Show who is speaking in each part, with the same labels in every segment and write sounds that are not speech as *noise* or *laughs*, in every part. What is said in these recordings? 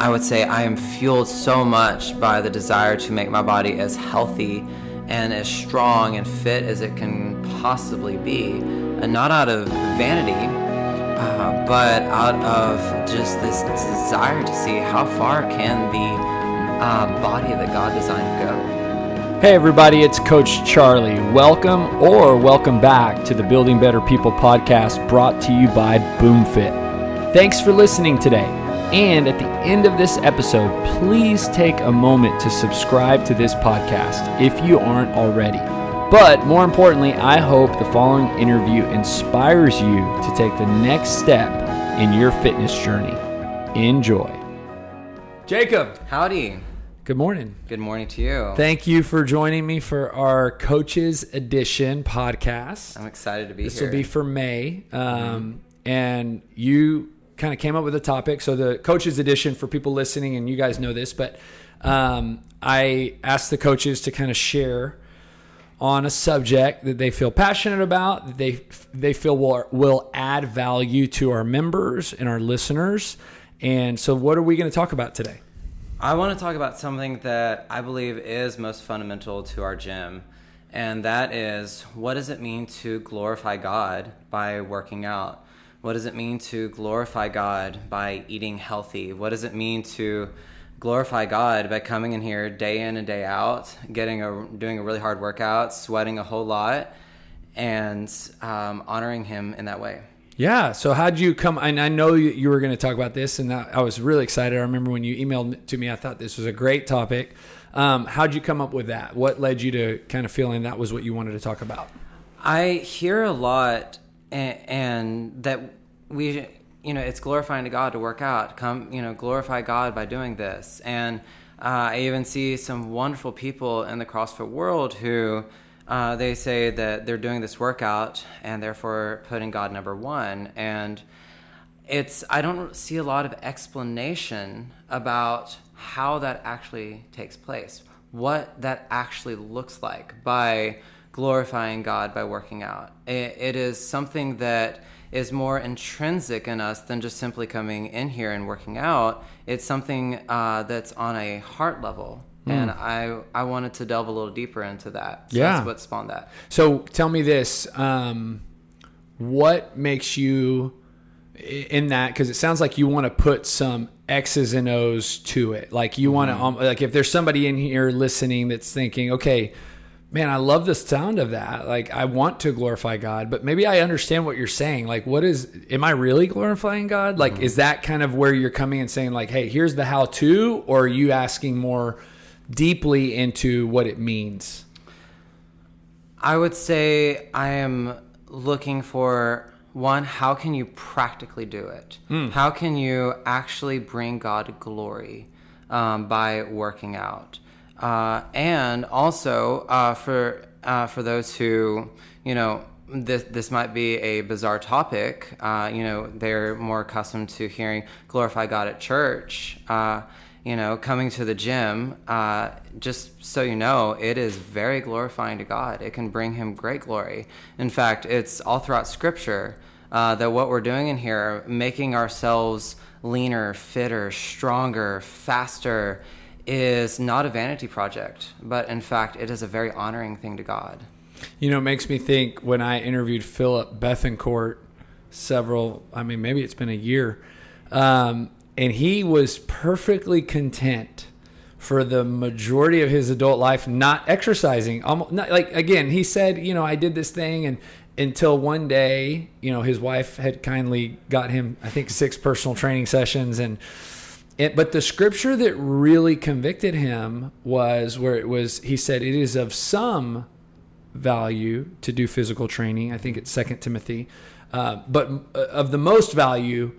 Speaker 1: I would say I am fueled so much by the desire to make my body as healthy and as strong and fit as it can possibly be, and not out of vanity, uh, but out of just this desire to see how far can the uh, body that God designed go.
Speaker 2: Hey, everybody, it's Coach Charlie. Welcome or welcome back to the Building Better People podcast brought to you by BoomFit. Thanks for listening today. And at the end of this episode, please take a moment to subscribe to this podcast if you aren't already. But more importantly, I hope the following interview inspires you to take the next step in your fitness journey. Enjoy. Jacob.
Speaker 1: Howdy.
Speaker 2: Good morning.
Speaker 1: Good morning to you.
Speaker 2: Thank you for joining me for our Coaches Edition podcast.
Speaker 1: I'm excited to be
Speaker 2: this
Speaker 1: here.
Speaker 2: This will be for May. Um, mm-hmm. And you kind of came up with a topic. So the coaches edition for people listening, and you guys know this, but um, I asked the coaches to kind of share on a subject that they feel passionate about, that they they feel will, will add value to our members and our listeners. And so, what are we going to talk about today?
Speaker 1: I want to talk about something that I believe is most fundamental to our gym, and that is what does it mean to glorify God by working out? What does it mean to glorify God by eating healthy? What does it mean to glorify God by coming in here day in and day out, getting a doing a really hard workout, sweating a whole lot, and um, honoring Him in that way?
Speaker 2: Yeah. So how'd you come? And I know you were going to talk about this, and I was really excited. I remember when you emailed to me, I thought this was a great topic. Um, how'd you come up with that? What led you to kind of feeling that was what you wanted to talk about?
Speaker 1: I hear a lot and, that we you know it's glorifying to god to work out. Come you know glorify god by doing this. And uh, i even see some wonderful people in the crossfit world who uh, they say that they're doing this workout and therefore putting god number one. And it's i don't see a lot of explanation about how that actually takes place what that actually looks like by glorifying God by working out. it, it is something that is more intrinsic in us than just simply coming in here and working out. It's something uh, that's on a heart level. Mm. And I, I wanted to delve a little deeper into that. So
Speaker 2: yeah.
Speaker 1: That's what spawned that.
Speaker 2: So tell me this um, what makes you in that? Because it sounds like you want to put some X's and O's to it. Like you want to, um, like if there's somebody in here listening that's thinking, okay, man, I love the sound of that. Like, I want to glorify God, but maybe I understand what you're saying. Like, what is, am I really glorifying God? Like, mm-hmm. is that kind of where you're coming and saying, like, hey, here's the how to, or are you asking more deeply into what it means?
Speaker 1: I would say I am looking for one, how can you practically do it? Mm. How can you actually bring God glory um, by working out? Uh, and also uh, for uh, for those who you know this this might be a bizarre topic. Uh, you know they're more accustomed to hearing glorify God at church. Uh, you know, coming to the gym, uh, just so you know, it is very glorifying to God. It can bring Him great glory. In fact, it's all throughout Scripture that what we're doing in here, making ourselves leaner, fitter, stronger, faster is not a vanity project, but in fact, it is a very honoring thing to God.
Speaker 2: You know, it makes me think when I interviewed Philip Bethencourt several, I mean, maybe it's been a year, um, and he was perfectly content for the majority of his adult life not exercising. Almost, not, like again, he said, you know, I did this thing, and until one day, you know, his wife had kindly got him, I think, six personal training sessions, and it, but the scripture that really convicted him was where it was, he said, it is of some value to do physical training. I think it's Second Timothy. Uh, but uh, of the most value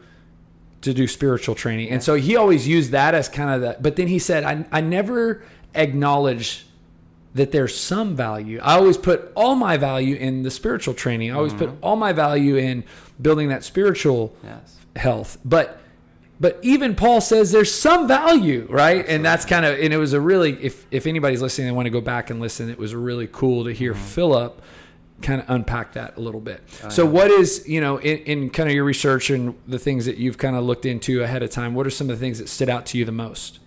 Speaker 2: to do spiritual training. And so he always used that as kind of that. But then he said, I, I never acknowledge that there's some value. I always put all my value in the spiritual training. I always mm-hmm. put all my value in building that spiritual yes. health. But but even Paul says there's some value, right? Absolutely. And that's kind of and it was a really if if anybody's listening, they want to go back and listen. It was really cool to hear mm-hmm. Philip kind of unpack that a little bit. so, what is you know in, in kind of your research and the things that you've kind of looked into ahead of time? What are some of the things that stood out to you the most?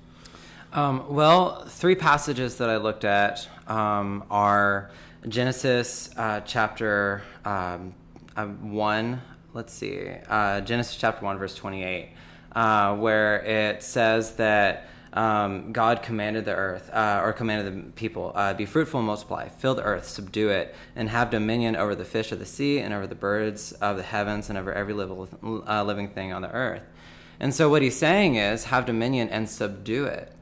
Speaker 1: Um, well, three passages that I looked at um, are Genesis uh, chapter um, uh, 1, let's see, uh, Genesis chapter 1, verse 28, uh, where it says that um, God commanded the earth, uh, or commanded the people, uh, be fruitful and multiply, fill the earth, subdue it, and have dominion over the fish of the sea, and over the birds of the heavens, and over every living thing on the earth. And so, what he's saying is, have dominion and subdue it.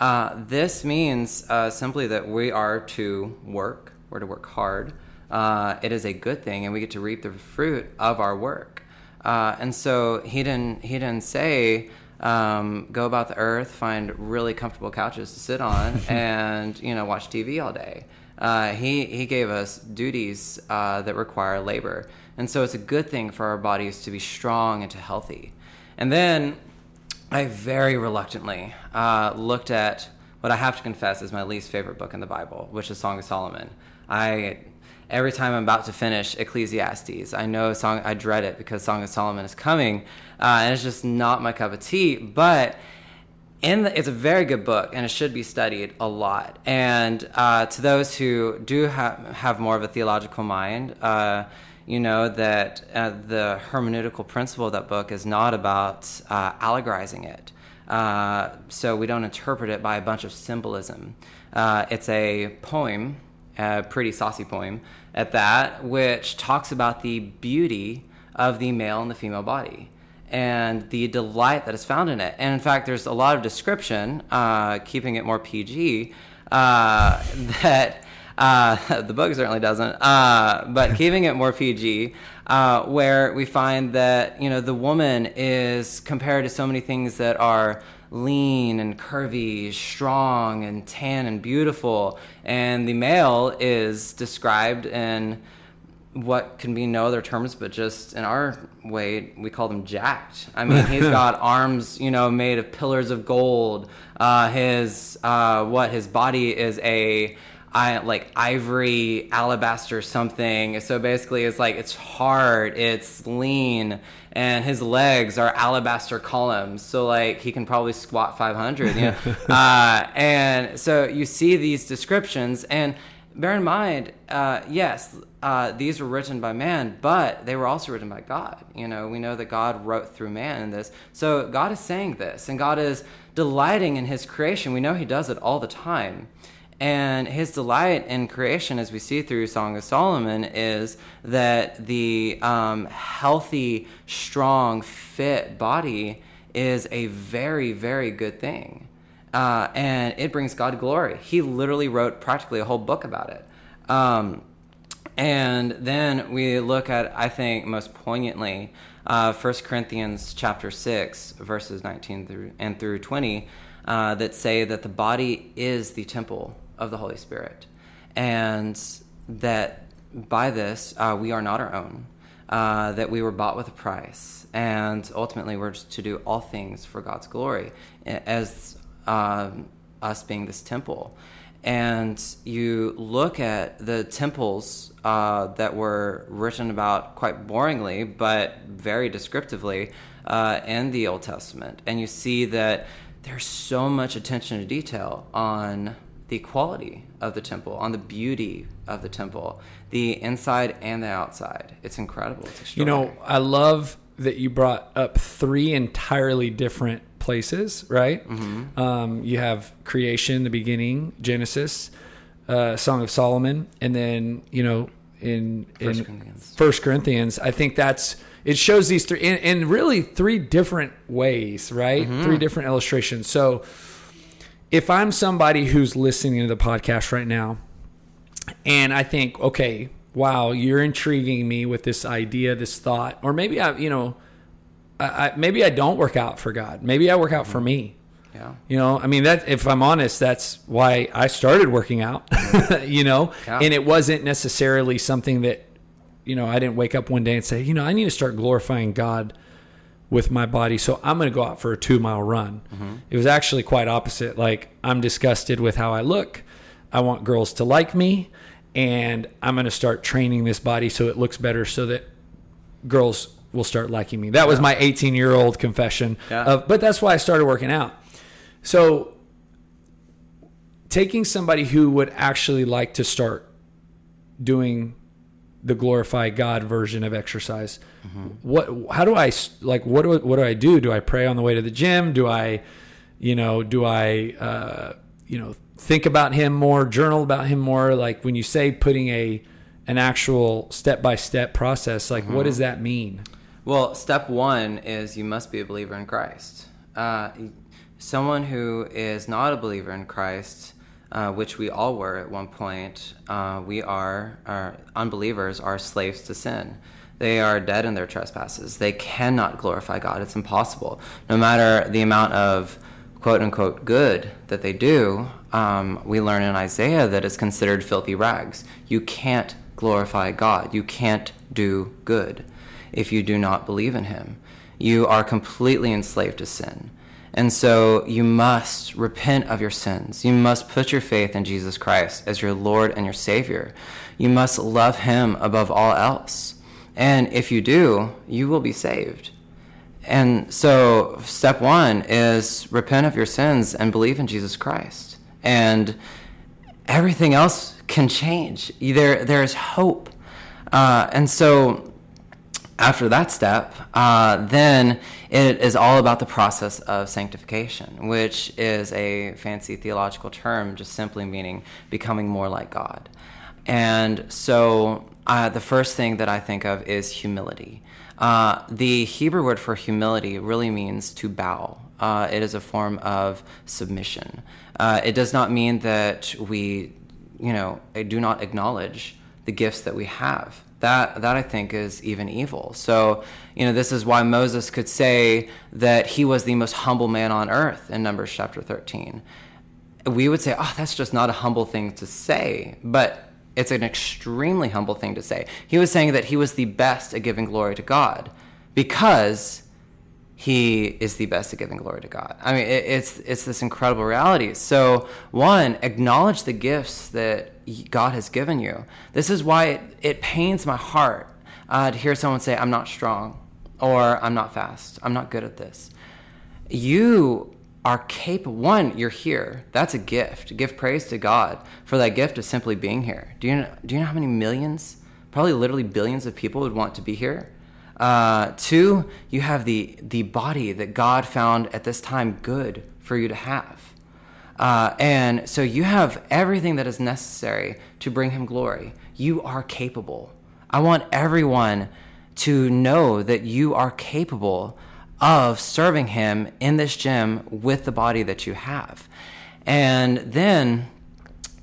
Speaker 1: Uh, this means uh, simply that we are to work, we're to work hard. Uh, it is a good thing, and we get to reap the fruit of our work. Uh, and so he didn't he didn't say um, go about the earth, find really comfortable couches to sit on, *laughs* and you know watch TV all day. Uh, he he gave us duties uh, that require labor, and so it's a good thing for our bodies to be strong and to healthy. And then I very reluctantly uh, looked at what I have to confess is my least favorite book in the Bible, which is Song of Solomon. I every time I'm about to finish Ecclesiastes, I know song I dread it because Song of Solomon is coming, uh, and it's just not my cup of tea. But in the, it's a very good book, and it should be studied a lot. And uh, to those who do have have more of a theological mind uh, you know that uh, the hermeneutical principle of that book is not about uh, allegorizing it. Uh, so we don't interpret it by a bunch of symbolism. It's a poem, a pretty saucy poem at that, which talks about the beauty of the male and the female body and the delight that is found in it. And in fact, there's a lot of description, uh, keeping it more PG, uh, *laughs* that uh, *laughs* the book certainly doesn't. Uh, but keeping it more PG, uh, where we find that you know the woman is compared to so many things that are lean and curvy, strong and tan and beautiful, and the male is described in what can be no other terms but just in our way we call them jacked. I mean he's *laughs* got arms you know made of pillars of gold. Uh, his uh, what his body is a I like ivory alabaster something. So basically, it's like it's hard, it's lean, and his legs are alabaster columns. So like he can probably squat 500. You know? *laughs* uh, and so you see these descriptions, and bear in mind, uh, yes, uh, these were written by man, but they were also written by God. You know, we know that God wrote through man in this. So God is saying this, and God is delighting in His creation. We know He does it all the time. And his delight in creation, as we see through Song of Solomon, is that the um, healthy, strong, fit body is a very, very good thing. Uh, and it brings God glory. He literally wrote practically a whole book about it. Um, and then we look at, I think, most poignantly, uh, 1 Corinthians chapter 6, verses 19 through, and through 20, uh, that say that the body is the temple of the Holy Spirit, and that by this uh, we are not our own, uh, that we were bought with a price, and ultimately we're to do all things for God's glory, as um, us being this temple. And you look at the temples uh, that were written about quite boringly, but very descriptively uh, in the Old Testament, and you see that there's so much attention to detail on the quality of the temple, on the beauty of the temple, the inside and the outside. It's incredible. It's
Speaker 2: you know, I love that you brought up three entirely different places, right? Mm-hmm. Um, you have creation, the beginning, Genesis, uh, Song of Solomon, and then you know in First in Corinthians. First Corinthians. I think that's it shows these three in, in really three different ways, right? Mm-hmm. Three different illustrations. So if I'm somebody who's listening to the podcast right now and I think, okay, wow, you're intriguing me with this idea, this thought, or maybe I, you know, I, I maybe I don't work out for God. Maybe I work out for mm-hmm. me.
Speaker 1: Yeah.
Speaker 2: You know, I mean that if I'm honest, that's why I started working out, *laughs* you know, yeah. and it wasn't necessarily something that, you know, I didn't wake up one day and say, you know, I need to start glorifying God with my body. So I'm going to go out for a two mile run. Mm-hmm. It was actually quite opposite. Like I'm disgusted with how I look. I want girls to like me. and I'm going to start training this body so it looks better so that girls will start liking me. That was my 18 year old confession.
Speaker 1: Yeah.
Speaker 2: Of, but that's why I started working out. So taking somebody who would actually like to start doing the glorify God version of exercise. What? How do I like? What do what do I do? Do I pray on the way to the gym? Do I, you know, do I, uh, you know, think about Him more, journal about Him more? Like when you say putting a an actual step by step process, like what does that mean?
Speaker 1: Well, step one is you must be a believer in Christ. Uh, someone who is not a believer in Christ, uh, which we all were at one point, uh, we are, are unbelievers are slaves to sin. They are dead in their trespasses. They cannot glorify God. It's impossible. No matter the amount of quote unquote good that they do, um, we learn in Isaiah that it's considered filthy rags. You can't glorify God. You can't do good if you do not believe in him. You are completely enslaved to sin. And so you must repent of your sins. You must put your faith in Jesus Christ as your Lord and your Savior. You must love him above all else. And if you do, you will be saved. And so step one is repent of your sins and believe in Jesus Christ. And everything else can change. There, there is hope. Uh, and so after that step, uh, then it is all about the process of sanctification, which is a fancy theological term, just simply meaning becoming more like God. And so uh, the first thing that I think of is humility. Uh, the Hebrew word for humility really means to bow. Uh, it is a form of submission. Uh, it does not mean that we, you know, do not acknowledge the gifts that we have. That that I think is even evil. So, you know, this is why Moses could say that he was the most humble man on earth in Numbers chapter 13. We would say, "Oh, that's just not a humble thing to say," but it's an extremely humble thing to say. He was saying that he was the best at giving glory to God because he is the best at giving glory to God. I mean, it, it's it's this incredible reality. So, one, acknowledge the gifts that God has given you. This is why it, it pains my heart uh, to hear someone say, "I'm not strong," or "I'm not fast," "I'm not good at this." You are capable. One, you're here. That's a gift. Give praise to God for that gift of simply being here. Do you know, do you know how many millions, probably literally billions of people would want to be here? Uh, two, you have the the body that God found at this time good for you to have, uh, and so you have everything that is necessary to bring Him glory. You are capable. I want everyone to know that you are capable of serving Him in this gym with the body that you have, and then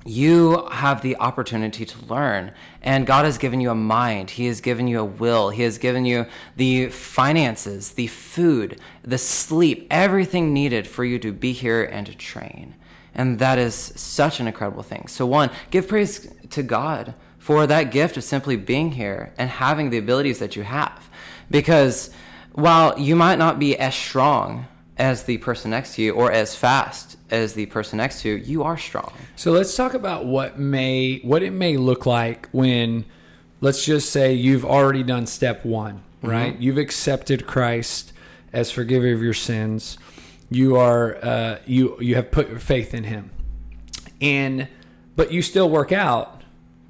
Speaker 1: you have the opportunity to learn and god has given you a mind. He has given you a will. He has given you the finances the food the sleep everything needed for you to be here and to train. And that is such an incredible thing. So one give praise to god for that gift of simply being here and having the abilities that you have. Because while you might not be as strong as the person next to you or as fast as the person next to you, you are strong.
Speaker 2: So let's talk about what may what it may look like when let's just say you've already done step 1, right? You've accepted Christ as forgiver of your sins. You are uh, you you have put your faith in him. And but you still work out.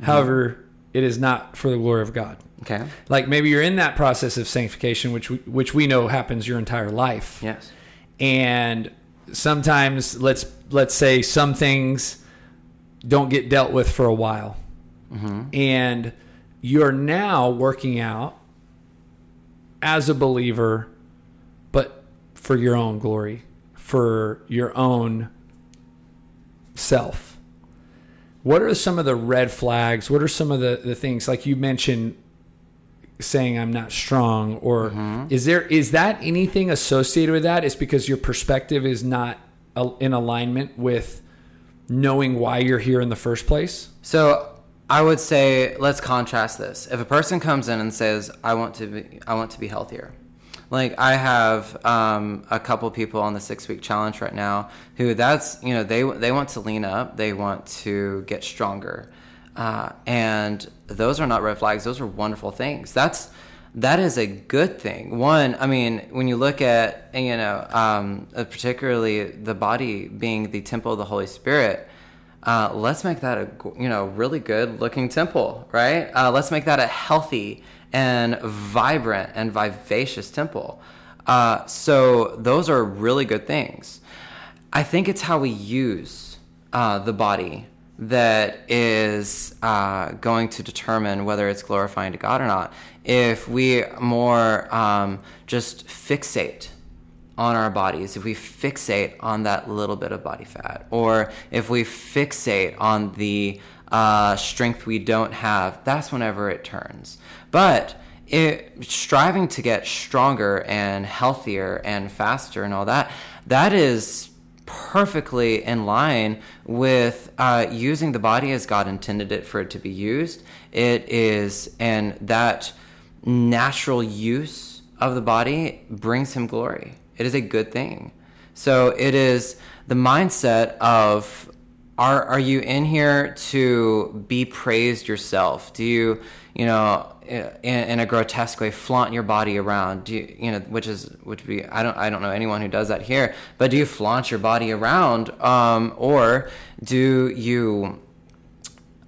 Speaker 2: However, it is not for the glory of God.
Speaker 1: Okay.
Speaker 2: Like maybe you're in that process of sanctification which we, which we know happens your entire life
Speaker 1: Yes.
Speaker 2: and sometimes let's let's say some things don't get dealt with for a while. Mm-hmm. And you're now working out as a believer but for your own glory for your own self. What are some of the red flags? What are some of the, the things like you mentioned saying I'm not strong or is there is that anything associated with that? Is because your perspective is not in alignment with knowing why you're here in the first place?
Speaker 1: So I would say let's contrast this. If a person comes in and says, "I want to be, I want to be healthier," like I have um, a couple people on the six week challenge right now who that's you know they they want to lean up, they want to get stronger. Uh, and those are not red flags. Those are wonderful things. That's that is a good thing. One, I mean, when you look at you know, um, uh, particularly the body being the temple of the Holy Spirit, uh, let's make that a you know really good looking temple, right? Uh, let's make that a healthy and vibrant and vivacious temple. Uh, so those are really good things. I think it's how we use uh, the body that is uh, going to determine whether it's glorifying to God or not. If we more um, just fixate on our bodies, if we fixate on that little bit of body fat, or if we fixate on the uh, strength we don't have, that's whenever it turns. But it, striving to get stronger and healthier and faster and all that, that is perfectly in line with uh, using the body as God intended it for it to be used. It is, and that natural use of the body brings him glory. It is a good thing. So it is the mindset of are are you in here to be praised yourself? Do you, you know, in, in, a grotesque way flaunt your body around. Do you, you know which is which be i don't i don't know anyone who does that here but do you flaunt your body around um, or do you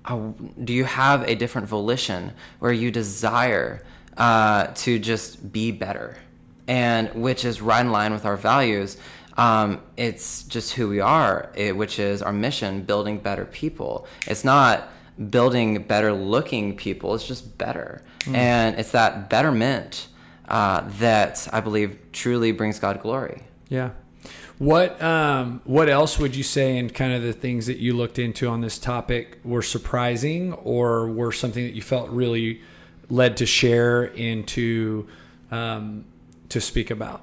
Speaker 1: uh, do you have a different volition where you desire uh, to just be better? And which is right in line with our values. Um, it's just who we are it, which is our mission building better people. It's not building better looking people is just better Mm. And it's that betterment uh, that I believe truly brings God glory.
Speaker 2: Yeah. What um, what else would you say in kind of the things that you looked into on this topic were surprising or were something that you felt really led to share and to um, to speak about?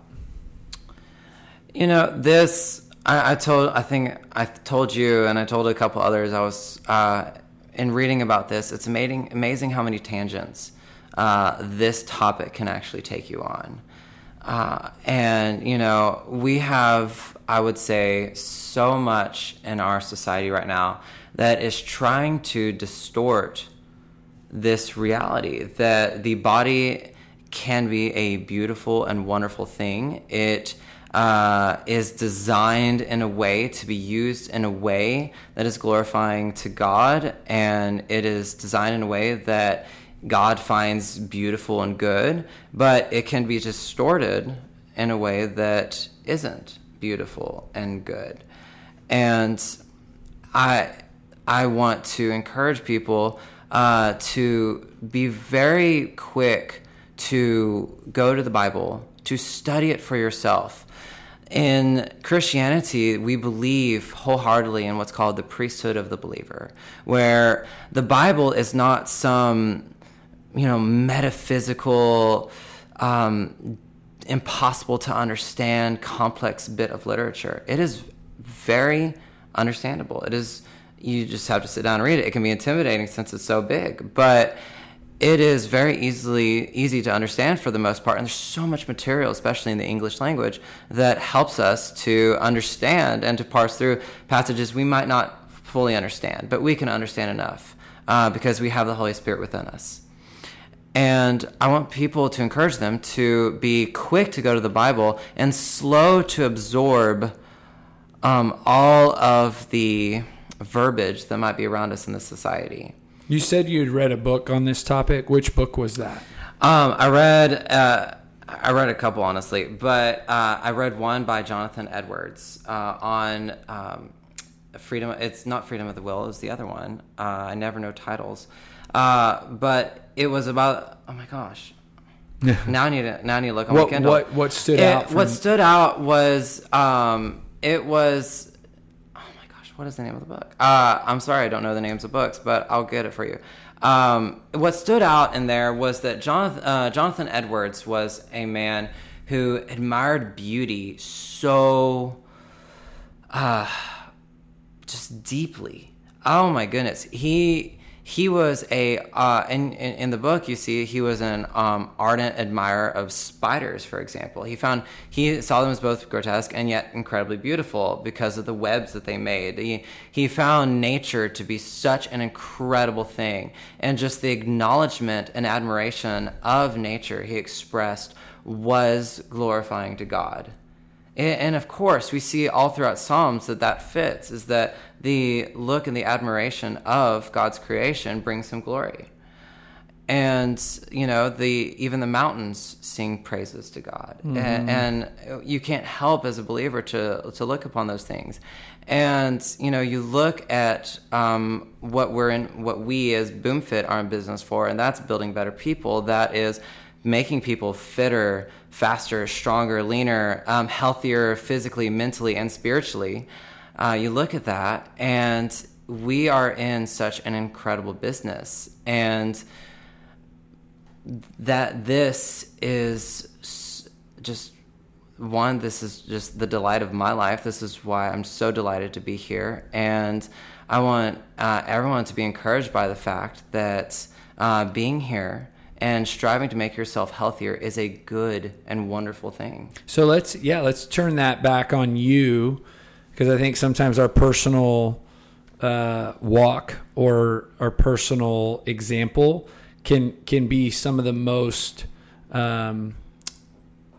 Speaker 1: You know, this I, I, told I think I told you and I told a couple others I was uh, in reading about this. It's amazing amazing how many tangents uh, this topic can actually take you on. Uh, and, you know, we have, I would say, so much in our society right now that is trying to distort this reality that the body can be a beautiful and wonderful thing. It uh, is designed in a way to be used in a way that is glorifying to God, and it is designed in a way that God finds beautiful and good, but it can be distorted in a way that isn't beautiful and good. And I I want to encourage people uh, to be very quick to go to the Bible, to study it for yourself. In Christianity, we believe wholeheartedly in what's called the priesthood of the believer, where the Bible is not some you know, metaphysical, um, impossible to understand, complex bit of literature. It is very understandable. It is, you just have to sit down and read it. It can be intimidating since it's so big, but it is very easily easy to understand for the most part and there's so much material especially in the english language that helps us to understand and to parse through passages we might not fully understand but we can understand enough uh, because we have the holy spirit within us and I want people to encourage them to be quick to go to the Bible and slow to absorb um, all of the verbiage that might be around us in the society.
Speaker 2: You said you'd read a book on this topic. Which book was that?
Speaker 1: Um, I read. Uh, I read a couple, honestly, but uh, I read one by Jonathan Edwards uh, on um, freedom. It's not freedom of the will; it's the other one. Uh, I never know titles, uh, but it was about oh my gosh. *laughs* now I need to now I need to look on
Speaker 2: what,
Speaker 1: my Kindle.
Speaker 2: What what stood
Speaker 1: it,
Speaker 2: out? From...
Speaker 1: What stood out was um, it was what is the name of the book? Uh, I'm sorry, I don't know the names of books, but I'll get it for you. Um, what stood out in there was that Jonathan, uh, Jonathan Edwards was a man who admired beauty so uh, just deeply. Oh my goodness, he he was a uh, in, in, in the book you see he was an um, ardent admirer of spiders for example. He found he saw them as both grotesque and yet incredibly beautiful because of the webs that they made. He, he found nature to be such an incredible thing. And just the acknowledgement and admiration of nature he expressed was glorifying to god and of course, we see all throughout Psalms that that fits, is that the look and the admiration of God's creation brings him glory. And, you know, the even the mountains sing praises to God. Mm-hmm. And, and you can't help as a believer to, to look upon those things. And, you know, you look at um, what we're in, what we as BoomFit are in business for, and that's building better people. That is making people fitter, faster, stronger, leaner, um, healthier physically, mentally, and spiritually. Uh, you look at that, and we are in such an incredible business, and that this is just one. This is just the delight of my life. This is why I'm so delighted to be here, and I want uh, everyone to be encouraged by the fact that uh, being here and striving to make yourself healthier is a good and wonderful thing.
Speaker 2: So let's yeah, let's turn that back on you because I think sometimes our personal uh, walk or our personal example can can be some of the most um,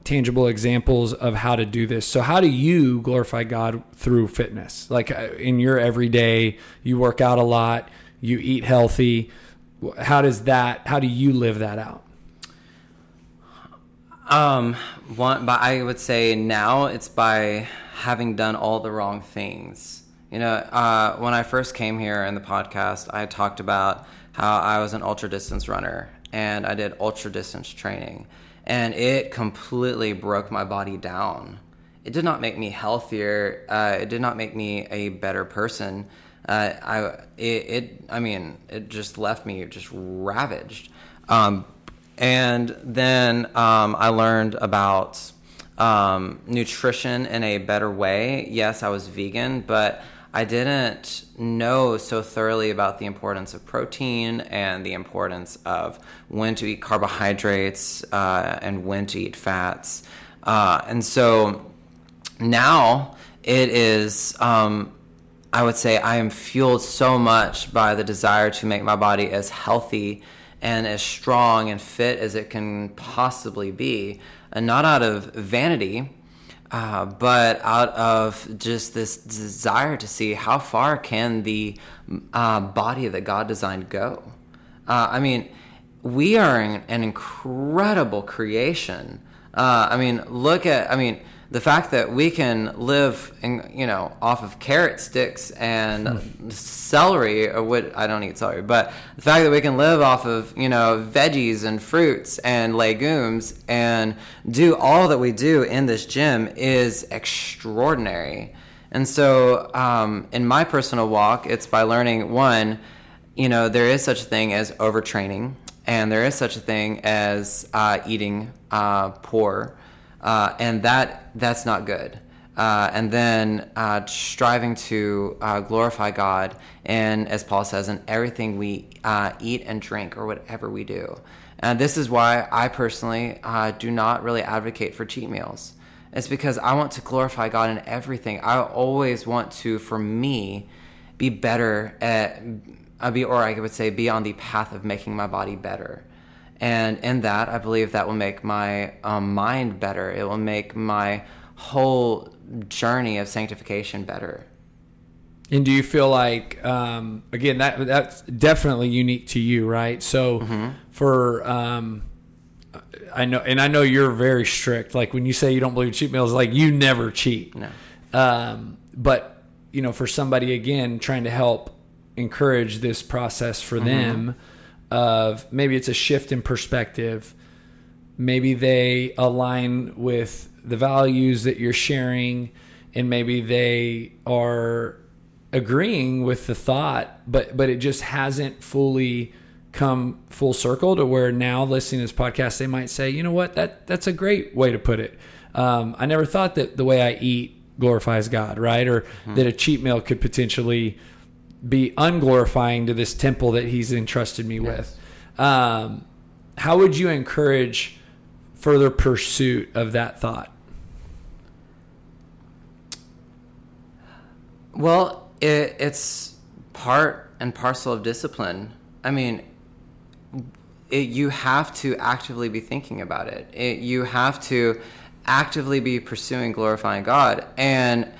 Speaker 2: tangible examples of how to do this. So how do you glorify God through fitness? Like uh, in your everyday, you work out a lot, you eat healthy how does that how do you live that out?
Speaker 1: Um one but i would say now it's by having done all the wrong things. You know uh, when i first came here in the podcast i talked about how i was an ultra distance runner and i did ultra distance training and it completely broke my body down. It did not make me healthier uh, it did not make me a better person I it, it, I mean it just left me just ravaged. Um, and then um, I learned about um, nutrition in a better way. Yes, I was vegan, but I didn't know so thoroughly about the importance of protein and the importance of when to eat carbohydrates uh, and when to eat fats. Uh, and so now it is um, I would say I am fueled so much by the desire to make my body as healthy and as strong and fit as it can possibly be, and not out of vanity, uh, but out of just this desire to see how far can the uh, body that God designed go. Uh, I mean, we are an, an incredible creation. Uh, I mean, look at, I mean, the fact that we can live, in, you know, off of carrot sticks and hmm. celery, or what I don't eat celery, but the fact that we can live off of, you know, veggies and fruits and legumes and do all that we do in this gym is extraordinary. And so, um, in my personal walk, it's by learning one, you know, there is such a thing as overtraining, and there is such a thing as uh, eating uh, poor uh, and that that's not good. Uh, and then uh, striving to uh, glorify God, and as Paul says, in everything we uh, eat and drink or whatever we do. And this is why I personally uh, do not really advocate for cheat meals. It's because I want to glorify God in everything. I always want to, for me, be better at, be, or I would say, be on the path of making my body better. And in that, I believe that will make my um, mind better. It will make my whole journey of sanctification better.
Speaker 2: And do you feel like, um, again, that that's definitely unique to you, right? So mm-hmm. for, um, I know, and I know you're very strict. Like when you say you don't believe cheat meals, like you never cheat.
Speaker 1: No.
Speaker 2: Um, but you know, for somebody again trying to help encourage this process for mm-hmm. them of maybe it's a shift in perspective. Maybe they align with the values that you're sharing, and maybe they are agreeing with the thought, but but it just hasn't fully come full circle to where now listening to this podcast, they might say, you know what, that that's a great way to put it. Um, I never thought that the way I eat glorifies God, right? Or mm-hmm. that a cheat meal could potentially be unglorifying to this temple that He's entrusted me with. Um, how would you encourage further pursuit of that thought?
Speaker 1: Well, it, it's part and parcel of discipline. I mean, it, you have to actively be thinking about it. it. You have to actively be pursuing glorifying God and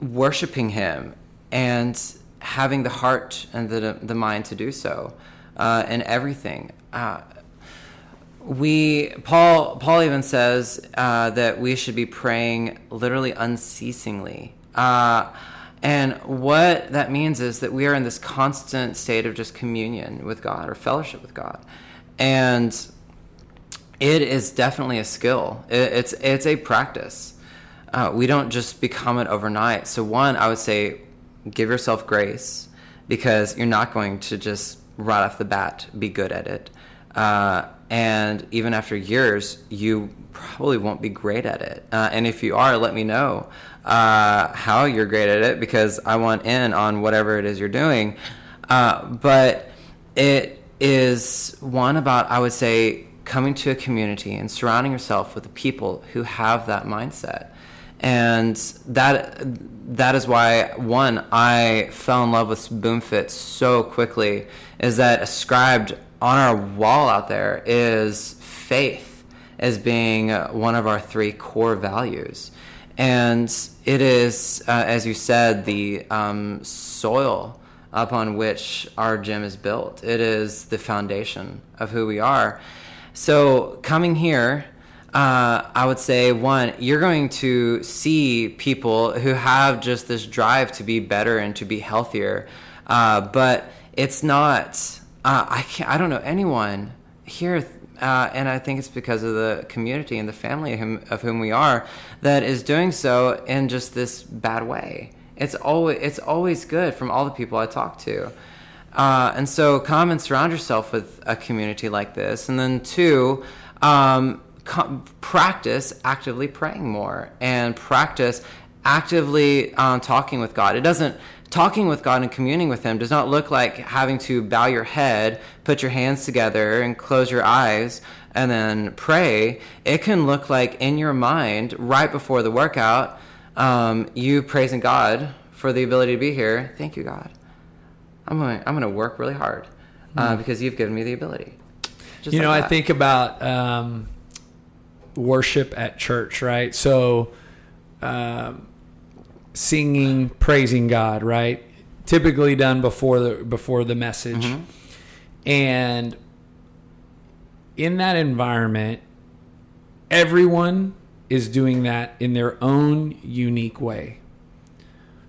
Speaker 1: worshiping Him and having the heart and the, the mind to do so uh, in everything. Uh, we Paul Paul even says uh, that we should be praying literally unceasingly. Uh, and what that means is that we are in this constant state of just communion with God or fellowship with God. And it is definitely a skill. It, it's it's a practice. Uh, we don't just become it overnight. So one, I would say, give yourself grace because you're not going to just right off the bat be good at it. Uh, and even after years, you probably won't be great at it. Uh, and if you are, let me know uh, how you're great at it because I want in on whatever it is you're doing. Uh, but it is one about, I would say, coming to a community and surrounding yourself with the people who have that mindset. And that that is why one I fell in love with BoomFit so quickly is that ascribed on our wall out there is faith as being one of our three core values. And it is, uh, as you said, the um, soil upon which our gym is built. It is the foundation of who we are. So, coming here, uh, I would say one, you're going to see people who have just this drive to be better and to be healthier, uh, but it's not. Uh, I can't. I don't know anyone here uh, and I think it's because of the community and the family of whom, of whom we are that is doing so in just this bad way. It's always it's always good from all the people I talk to, uh, and so come and surround yourself with a community like this, and then two. Um, practice actively praying more and practice actively um, talking with God. It doesn't talking with God and communing with Him does not look like having to bow your head, put your hands together, and close your eyes and then pray. It can look like in your mind, right before the workout, um, you praising God for the ability to be here. Thank you, God. I'm going. I'm going to work really hard uh, mm. because you've given me the ability.
Speaker 2: Just you like know, that. I think about um, worship at church, right? So. Um, singing, praising God, right? Typically done before the before the message. Mm-hmm. And in that environment, everyone is doing that in their own unique way.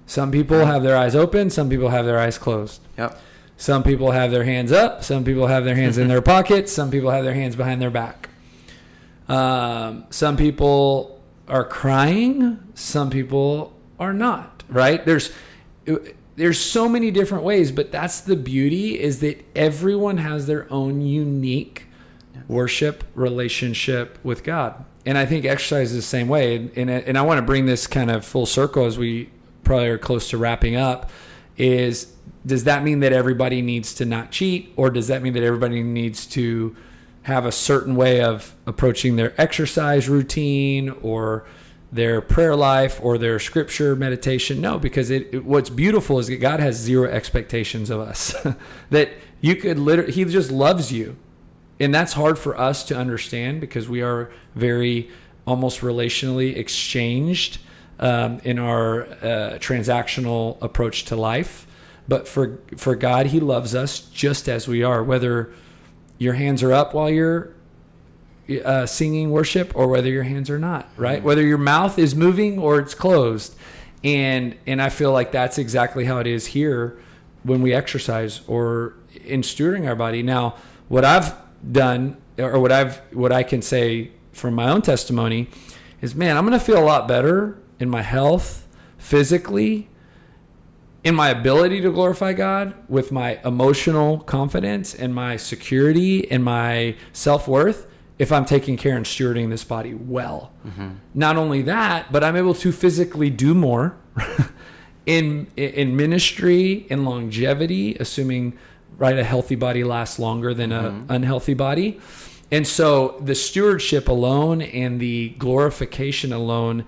Speaker 2: Some people have their eyes open, some people have their eyes closed.
Speaker 1: Yep.
Speaker 2: Some people have their hands up, some people have their hands in their *laughs* pockets, some people have their hands behind their back. Um, some people are crying, some people are not, right? There's there's so many different ways, but that's the beauty is that everyone has their own unique worship relationship with God. And I think exercise is the same way. And, and, and I want to bring this kind of full circle as we probably are close to wrapping up is does that mean that everybody needs to not cheat or does that mean that everybody needs to have a certain way of approaching their exercise routine or their prayer life or their scripture meditation. No, because it, it, what's beautiful is that God has zero expectations of us. *laughs* that you could literally, He just loves you. And that's hard for us to understand because we are very almost relationally exchanged um, in our uh, transactional approach to life. But for for God, He loves us just as we are, whether your hands are up while you're uh, singing worship or whether your hands are not, right? Mm-hmm. Whether your mouth is moving or it's closed. And and I feel like that's exactly how it is here when we exercise or in stewarding our body. Now, what I've done or what I've what I can say from my own testimony is man, I'm going to feel a lot better in my health physically in my ability to glorify God, with my emotional confidence and my security and my self worth, if I'm taking care and stewarding this body well. Mm-hmm. Not only that, but I'm able to physically do more *laughs* in in ministry in longevity, assuming right a healthy body lasts longer than an unhealthy body. And so the stewardship alone and the glorification alone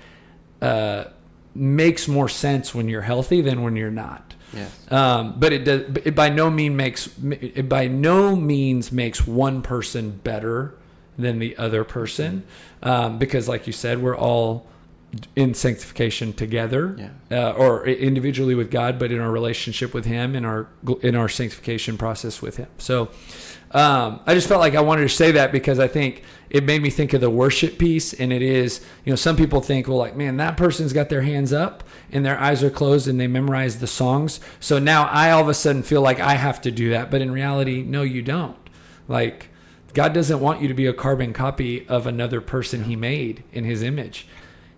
Speaker 2: uh, makes more sense when you're healthy than when you're not.
Speaker 1: Yes.
Speaker 2: Um, but it does. It by no mean makes. It by no means makes one person better than the other person, um, because, like you said, we're all in sanctification together,
Speaker 1: Yeah.
Speaker 2: uh, or individually with God, but in our relationship with Him, in our in our sanctification process with Him. So, um, I just felt like I wanted to say that because I think it made me think of the worship piece, and it is, you know, some people think, well, like, man, that person's got their hands up and their eyes are closed and they memorize the songs. So now I all of a sudden feel like I have to do that, but in reality, no, you don't. Like, God doesn't want you to be a carbon copy of another person He made in His image.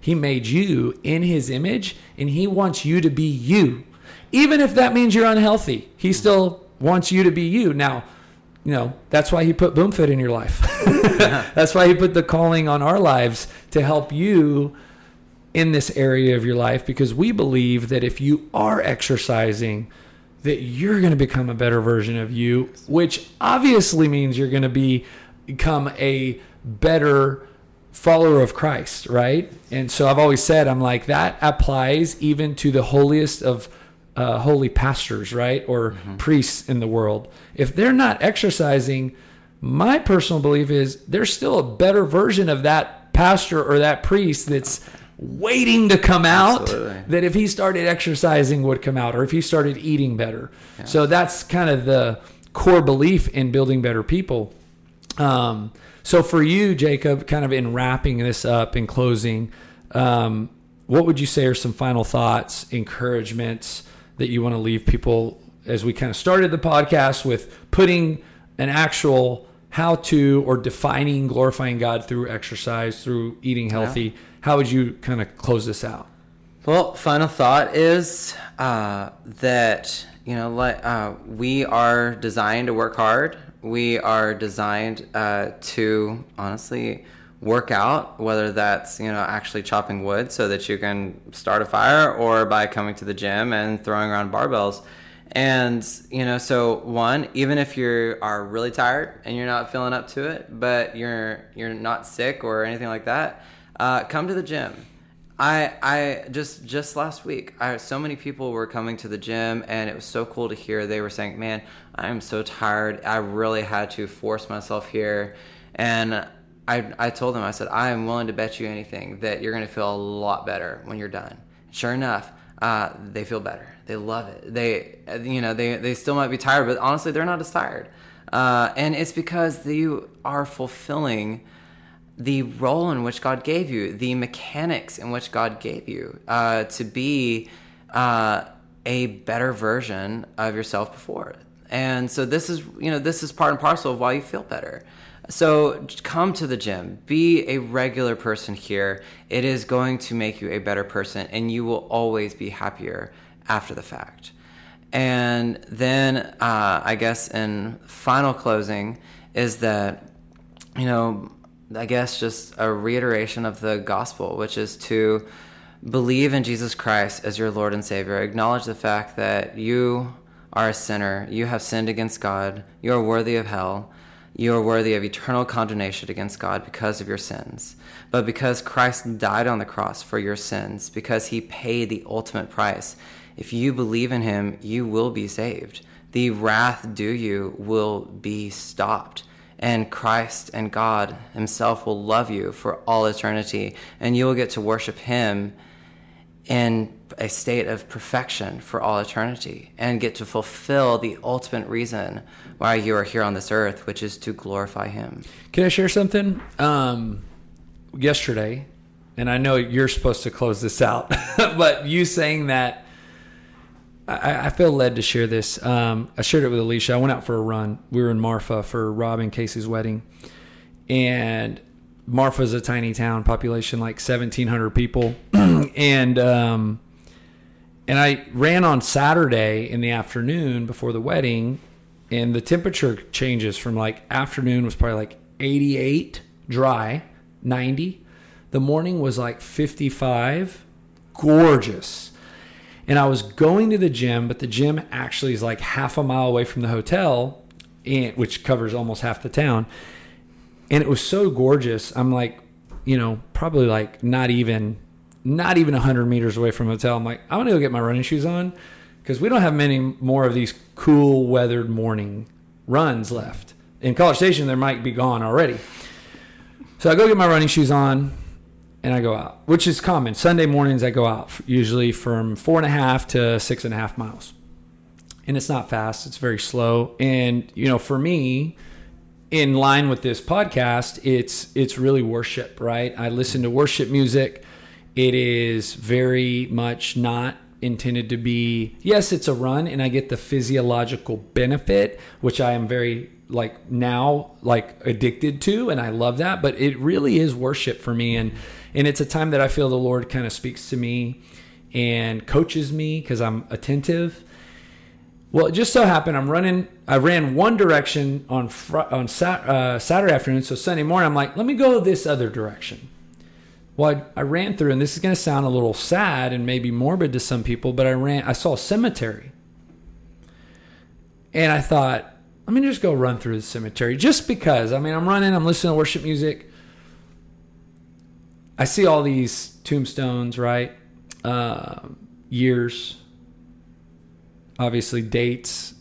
Speaker 2: He made you in His image, and He wants you to be you. Even if that means you're unhealthy, He still wants you to be you. Now, you know, that's why He put BoomFit in your life. *laughs* that's why He put the calling on our lives to help you in this area of your life because we believe that if you are exercising, that you're going to become a better version of you, which obviously means you're going to be become a better follower of Christ, right? And so I've always said I'm like that applies even to the holiest of uh, holy pastors, right, or priests in the world. If they're not exercising, my personal belief is there's still a better version of that pastor or that priest that's waiting to come out
Speaker 1: Absolutely.
Speaker 2: that if he started exercising would come out or if he started eating better. So that's kind of the core belief in building better people. Um, so for you, Jacob, kind of in wrapping this up and closing, um, what would you say are some final thoughts, encouragements that you want to leave people as we kind of started the podcast with putting an actual how to or defining glorifying God through exercise, through eating healthy? How would you kind of close this out?
Speaker 1: Well, final thought is uh, that you know, like uh, we are designed to work hard. We are designed uh, to honestly work out, whether that's you know actually chopping wood so that you can start a fire, or by coming to the gym and throwing around barbells. And you know, so one, even if you are really tired and you're not feeling up to it, but you're you're not sick or anything like that, uh, come to the gym. I I just just last week, I so many people were coming to the gym, and it was so cool to hear. They were saying, "Man, I am so tired. I really had to force myself here," and I I told them, I said, "I am willing to bet you anything that you're going to feel a lot better when you're done." Sure enough, uh, they feel better. They love it. They you know they they still might be tired, but honestly, they're not as tired, uh, and it's because you are fulfilling the role in which God gave you, the mechanics in which God gave you, uh, to be uh, a better version of yourself before. And so this is, you know, this is part and parcel of why you feel better. So come to the gym, be a regular person here. It is going to make you a better person, and you will always be happier after the fact. And then, uh, I guess, in final closing, is that, you know, I guess just a reiteration of the gospel, which is to believe in Jesus Christ as your Lord and Savior. Acknowledge the fact that you are a sinner, you have sinned against God, you are worthy of hell, you are worthy of eternal condemnation against God because of your sins. But because Christ died on the cross for your sins, because he paid the ultimate price, if you believe in him, you will be saved. The wrath due you will be stopped and Christ and God Himself will love you for all eternity, and you will get to worship Him in a state of perfection for all eternity and get to fulfill the ultimate reason why you are here on this earth, which is to glorify Him.
Speaker 2: Can I share something? Um, yesterday, and I know you're supposed to close this out, *laughs* but you saying that, I, I feel led to share this. Um, I shared it with Alicia. I went out for a run. We were in Marfa for Rob and Casey's wedding, and Marfa's a tiny town, population like 1,700 people, *clears throat* and um, and I ran on Saturday in the afternoon before the wedding, and the temperature changes from like afternoon was probably like 88 dry, 90. The morning was like 55, gorgeous. And I was going to the gym, but the gym actually is like half a mile away from the hotel, and, which covers almost half the town. And it was so gorgeous. I'm like, you know, probably like not even, not even 100 meters away from the hotel. I'm like, I'm going to go get my running shoes on because we don't have many more of these cool weathered morning runs left. In College Station, there might be gone already. So I go get my running shoes on and I go out, which is common. Sunday mornings, I go out usually from four and a half to six and a half miles. And it's not fast, it's very slow. And, you know, for me, in line with this podcast, it's it's really worship, right? I listen to worship music. It is very much not intended to be yes it's a run and i get the physiological benefit which i am very like now like addicted to and i love that but it really is worship for me and and it's a time that i feel the lord kind of speaks to me and coaches me because i'm attentive. Well it just so happened i'm running i ran one direction on fr- on sat- uh, saturday afternoon so sunday morning i'm like let me go this other direction well, I, I ran through, and this is going to sound a little sad and maybe morbid to some people, but I ran. I saw a cemetery, and I thought, let me just go run through the cemetery, just because. I mean, I'm running, I'm listening to worship music. I see all these tombstones, right? Uh, years, obviously dates,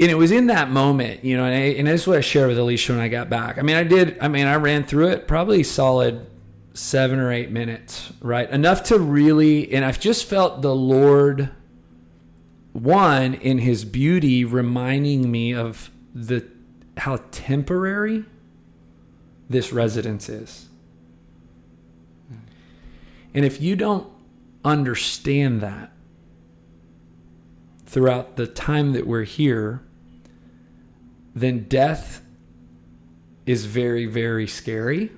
Speaker 2: and it was in that moment, you know, and, I, and what I shared with Alicia when I got back. I mean, I did, I mean, I ran through it probably solid seven or eight minutes, right? Enough to really, and I've just felt the Lord, one, in his beauty, reminding me of the, how temporary this residence is. And if you don't understand that throughout the time that we're here, then death is very, very scary.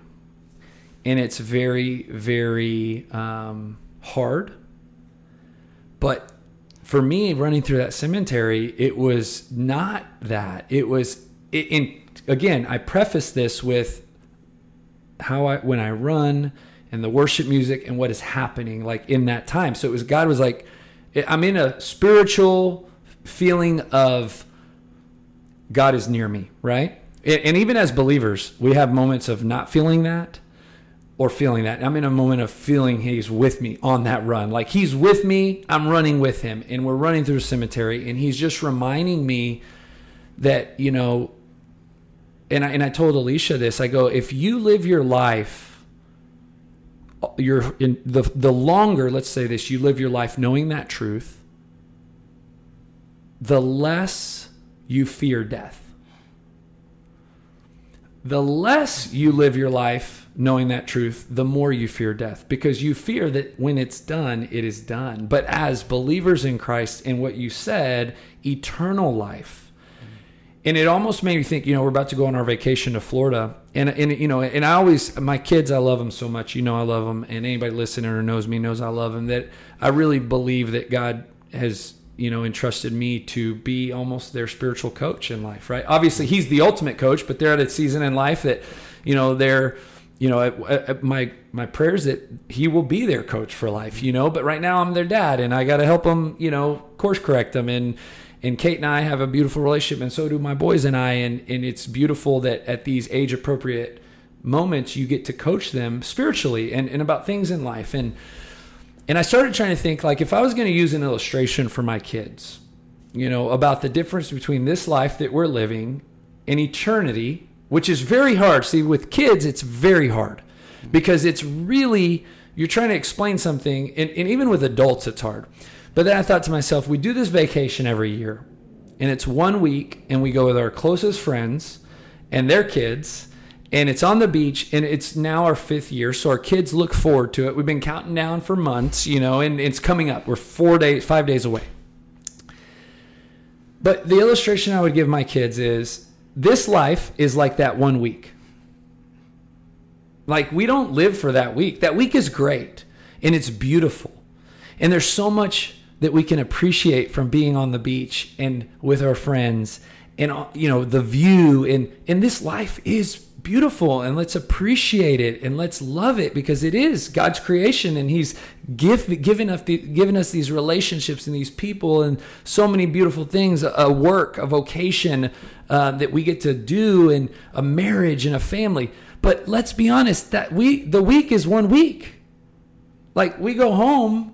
Speaker 2: And it's very, very um, hard. But for me, running through that cemetery, it was not that. It was, it, in, again, I preface this with how I, when I run and the worship music and what is happening like in that time. So it was, God was like, I'm in a spiritual feeling of God is near me, right? And even as believers, we have moments of not feeling that or feeling that. I'm in a moment of feeling He's with me on that run. Like He's with me, I'm running with Him, and we're running through a cemetery, and He's just reminding me that, you know, and I, and I told Alicia this I go, if you live your life, you're in the, the longer, let's say this, you live your life knowing that truth, the less you fear death. The less you live your life knowing that truth, the more you fear death because you fear that when it's done, it is done. But as believers in Christ, in what you said, eternal life. And it almost made me think, you know, we're about to go on our vacation to Florida. And, and you know, and I always, my kids, I love them so much. You know, I love them. And anybody listening or knows me knows I love them. That I really believe that God has you know, entrusted me to be almost their spiritual coach in life, right? Obviously, he's the ultimate coach, but they're at a season in life that, you know, they're, you know, at, my my prayers that he will be their coach for life, you know. But right now, I'm their dad, and I got to help them, you know, course correct them. And and Kate and I have a beautiful relationship, and so do my boys and I. And and it's beautiful that at these age appropriate moments, you get to coach them spiritually and and about things in life and and I started trying to think like if I was going to use an illustration for my kids, you know, about the difference between this life that we're living and eternity, which is very hard. See, with kids, it's very hard because it's really, you're trying to explain something, and, and even with adults, it's hard. But then I thought to myself, we do this vacation every year, and it's one week, and we go with our closest friends and their kids and it's on the beach and it's now our fifth year so our kids look forward to it. We've been counting down for months you know and it's coming up. We're four days five days away. But the illustration i would give my kids is this life is like that one week. Like we don't live for that week. That week is great and it's beautiful. And there's so much that we can appreciate from being on the beach and with our friends and you know the view. And and this life is beautiful and let's appreciate it and let's love it because it is God's creation and He's give, given, us the, given us these relationships and these people and so many beautiful things a work, a vocation uh, that we get to do, and a marriage and a family. But let's be honest that we the week is one week. Like we go home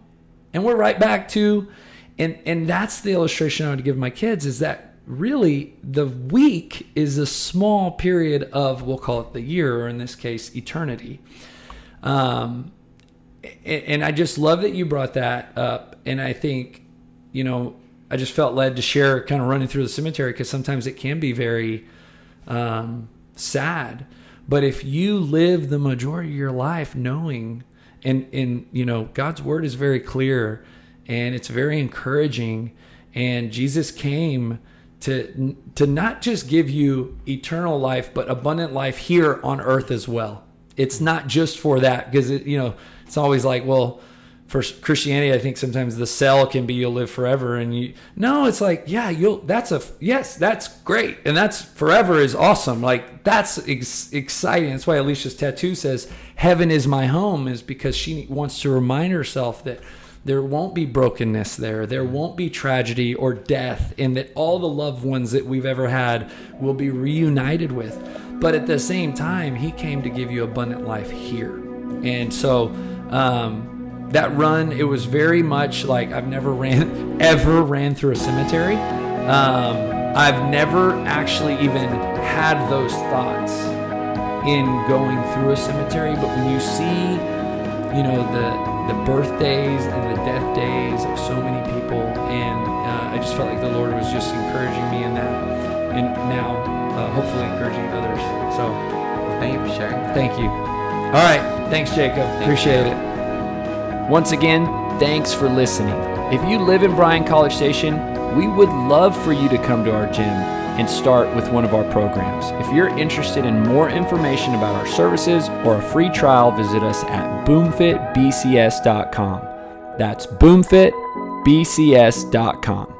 Speaker 2: and we're right back to and and that's the illustration I would give my kids is that really the week is a small period of we'll call it the year or in this case eternity. Um, and, i just love that you brought that up and i think you know i just felt led to share kind of running through the cemetery because sometimes it can be very um, sad. But if you live the majority of your life knowing and and you know god's word is very clear and it's very encouraging and jesus came to to not just give you eternal life but abundant life here on earth as well. It's not just for that because you know it's always like well for christianity i think sometimes the sell can be you'll live forever and you no it's like yeah you'll that's a yes that's great and that's forever is awesome like that's ex- exciting that's why alicia's tattoo says heaven is my home is because she wants to remind herself that there won't be brokenness there. There won't be tragedy or death, and that all the loved ones that we've ever had will be reunited with. But at the same time, He came to give you abundant life here. And so, um, that run, it was very much like I've never ran, *laughs* ever ran through a cemetery. Um, I've never actually even had those thoughts in going through a cemetery. But when you see, you know, the the birthdays and the death days of so many people. And uh, I just felt like the Lord was just encouraging me in that. And now, uh, hopefully, encouraging others. So,
Speaker 1: thank you for sharing. That.
Speaker 2: Thank you. All right. Thanks, Jacob. Thank Appreciate you. it. Once again, thanks for listening. If you live in Bryan College Station, we would love for you to come to our gym and start with one of our programs. If you're interested in more information about our services or a free trial, visit us at boomfitbcs.com. That's boomfitbcs.com.